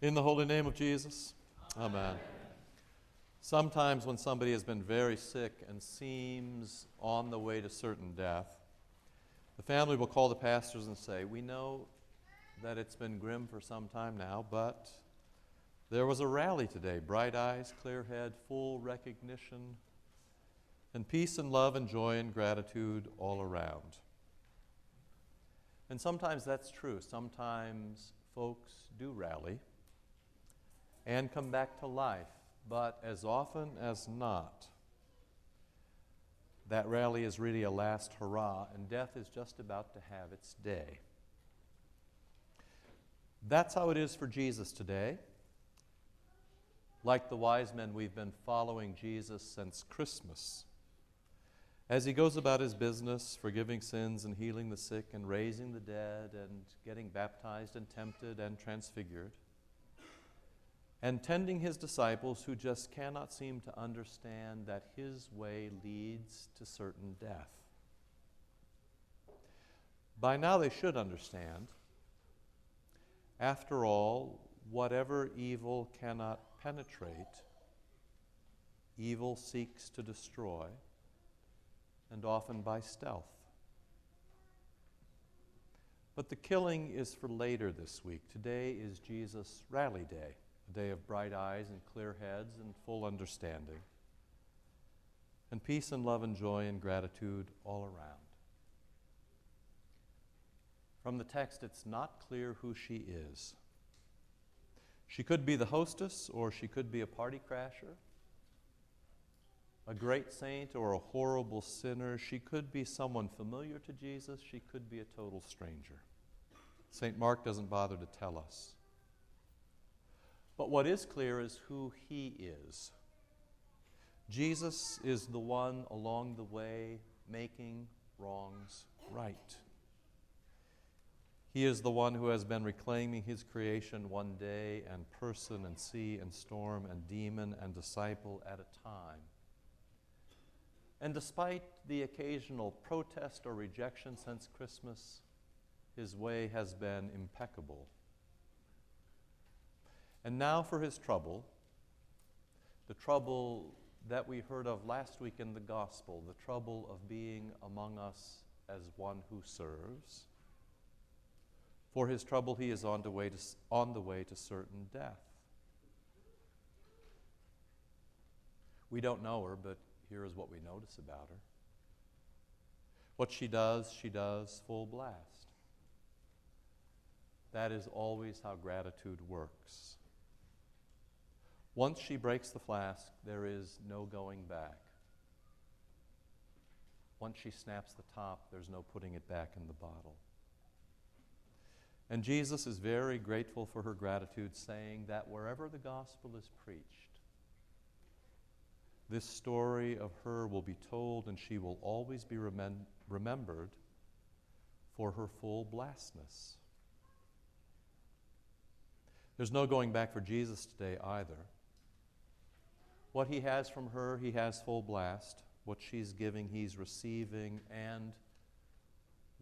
In the holy name of Jesus. Amen. Sometimes, when somebody has been very sick and seems on the way to certain death, the family will call the pastors and say, We know that it's been grim for some time now, but there was a rally today bright eyes, clear head, full recognition, and peace and love and joy and gratitude all around. And sometimes that's true. Sometimes folks do rally and come back to life. But as often as not, that rally is really a last hurrah, and death is just about to have its day. That's how it is for Jesus today. Like the wise men, we've been following Jesus since Christmas. As he goes about his business, forgiving sins and healing the sick and raising the dead and getting baptized and tempted and transfigured and tending his disciples who just cannot seem to understand that his way leads to certain death. By now, they should understand. After all, whatever evil cannot penetrate, evil seeks to destroy, and often by stealth. But the killing is for later this week. Today is Jesus' rally day a day of bright eyes and clear heads and full understanding, and peace and love and joy and gratitude all around. From the text, it's not clear who she is. She could be the hostess, or she could be a party crasher, a great saint, or a horrible sinner. She could be someone familiar to Jesus, she could be a total stranger. St. Mark doesn't bother to tell us. But what is clear is who he is. Jesus is the one along the way making wrongs right. He is the one who has been reclaiming his creation one day and person and sea and storm and demon and disciple at a time. And despite the occasional protest or rejection since Christmas, his way has been impeccable. And now for his trouble, the trouble that we heard of last week in the gospel, the trouble of being among us as one who serves. For his trouble, he is on the way to, on the way to certain death. We don't know her, but here is what we notice about her. What she does, she does full blast. That is always how gratitude works. Once she breaks the flask, there is no going back. Once she snaps the top, there's no putting it back in the bottle. And Jesus is very grateful for her gratitude, saying that wherever the gospel is preached, this story of her will be told and she will always be remem- remembered for her full blastness. There's no going back for Jesus today either. What he has from her, he has full blast. What she's giving, he's receiving. And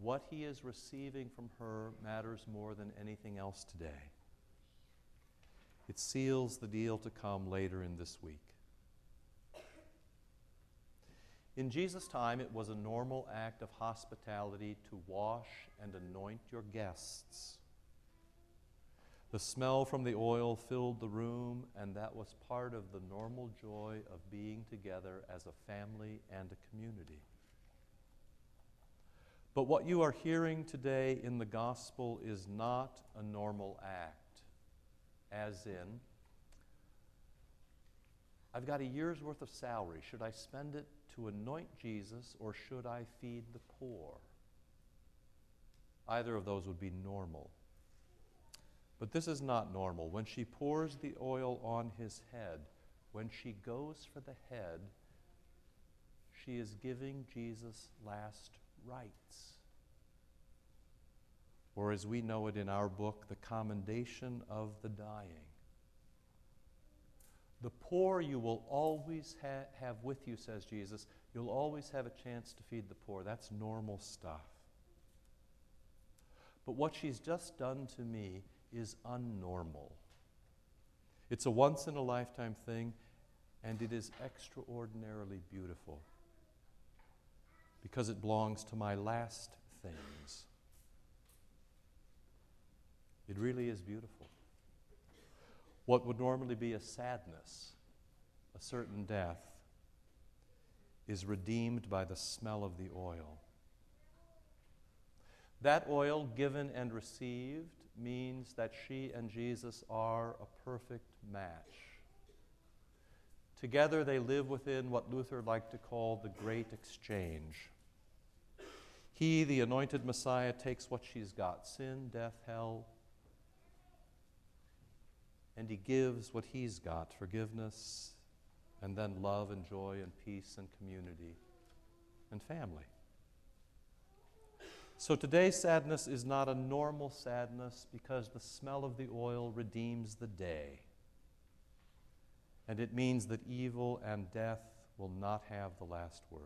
what he is receiving from her matters more than anything else today. It seals the deal to come later in this week. In Jesus' time, it was a normal act of hospitality to wash and anoint your guests. The smell from the oil filled the room, and that was part of the normal joy of being together as a family and a community. But what you are hearing today in the gospel is not a normal act, as in, I've got a year's worth of salary. Should I spend it to anoint Jesus or should I feed the poor? Either of those would be normal. But this is not normal. When she pours the oil on his head, when she goes for the head, she is giving Jesus last rites. Or, as we know it in our book, the commendation of the dying. The poor you will always ha- have with you, says Jesus. You'll always have a chance to feed the poor. That's normal stuff. But what she's just done to me is unnormal. It's a once in a lifetime thing, and it is extraordinarily beautiful because it belongs to my last things. It really is beautiful. What would normally be a sadness, a certain death, is redeemed by the smell of the oil. That oil given and received means that she and Jesus are a perfect match. Together they live within what Luther liked to call the great exchange. He, the anointed Messiah, takes what she's got sin, death, hell, and he gives what he's got forgiveness, and then love and joy and peace and community and family. So today's sadness is not a normal sadness because the smell of the oil redeems the day. And it means that evil and death will not have the last word.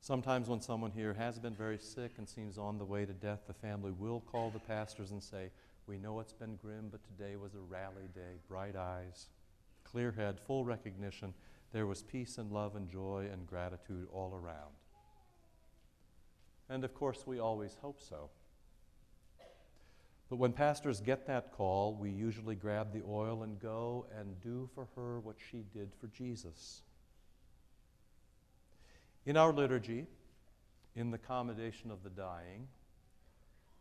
Sometimes, when someone here has been very sick and seems on the way to death, the family will call the pastors and say, We know it's been grim, but today was a rally day. Bright eyes, clear head, full recognition. There was peace and love and joy and gratitude all around. And of course, we always hope so. But when pastors get that call, we usually grab the oil and go and do for her what she did for Jesus. In our liturgy, in the commendation of the dying,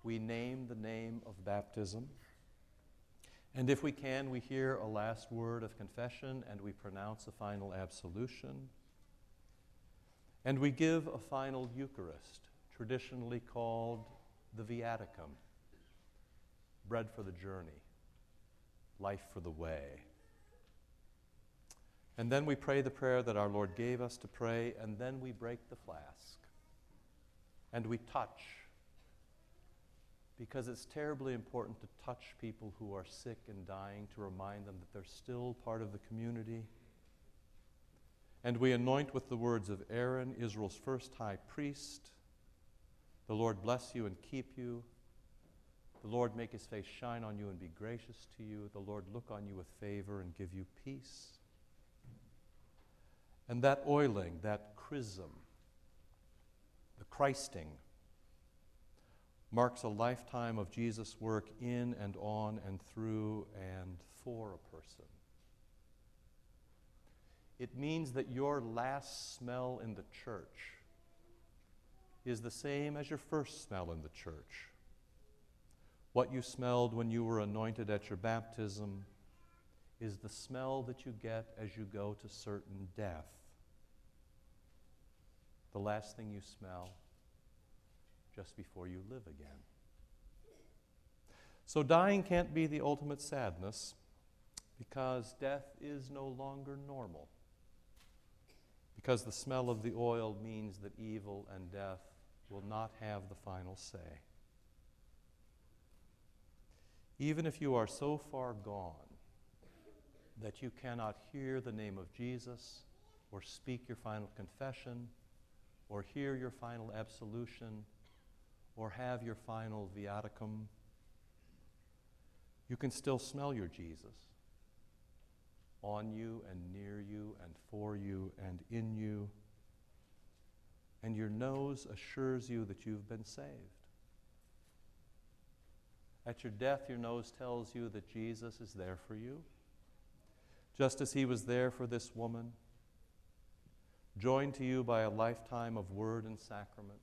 we name the name of baptism. And if we can, we hear a last word of confession and we pronounce a final absolution. And we give a final Eucharist, traditionally called the Viaticum bread for the journey, life for the way. And then we pray the prayer that our Lord gave us to pray, and then we break the flask. And we touch. Because it's terribly important to touch people who are sick and dying to remind them that they're still part of the community. And we anoint with the words of Aaron, Israel's first high priest The Lord bless you and keep you. The Lord make his face shine on you and be gracious to you. The Lord look on you with favor and give you peace. And that oiling, that chrism, the Christing, marks a lifetime of Jesus' work in and on and through and for a person. It means that your last smell in the church is the same as your first smell in the church. What you smelled when you were anointed at your baptism is the smell that you get as you go to certain death. The last thing you smell just before you live again. So, dying can't be the ultimate sadness because death is no longer normal. Because the smell of the oil means that evil and death will not have the final say. Even if you are so far gone that you cannot hear the name of Jesus or speak your final confession or hear your final absolution or have your final viaticum, you can still smell your Jesus on you and near you and for you and in you. And your nose assures you that you've been saved. At your death, your nose tells you that Jesus is there for you, just as he was there for this woman, joined to you by a lifetime of word and sacrament.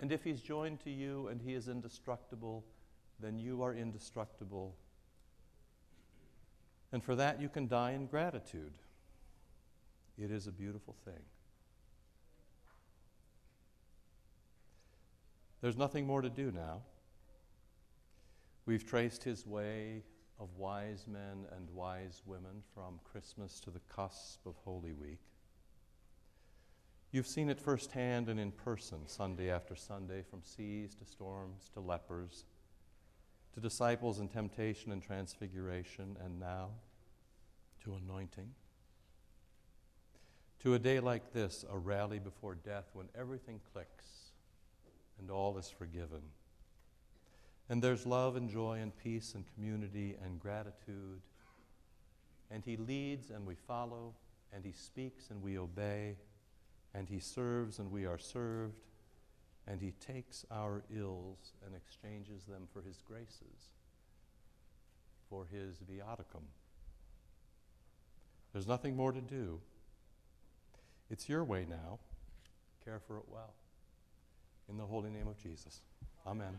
And if he's joined to you and he is indestructible, then you are indestructible. And for that, you can die in gratitude. It is a beautiful thing. There's nothing more to do now. We've traced his way of wise men and wise women from Christmas to the cusp of Holy Week. You've seen it firsthand and in person, Sunday after Sunday, from seas to storms to lepers, to disciples in temptation and transfiguration, and now to anointing. To a day like this, a rally before death when everything clicks and all is forgiven And there's love and joy and peace and community and gratitude. And He leads and we follow, and He speaks and we obey, and He serves and we are served, and He takes our ills and exchanges them for His graces, for His viaticum. There's nothing more to do. It's your way now. Care for it well. In the holy name of Jesus. Amen.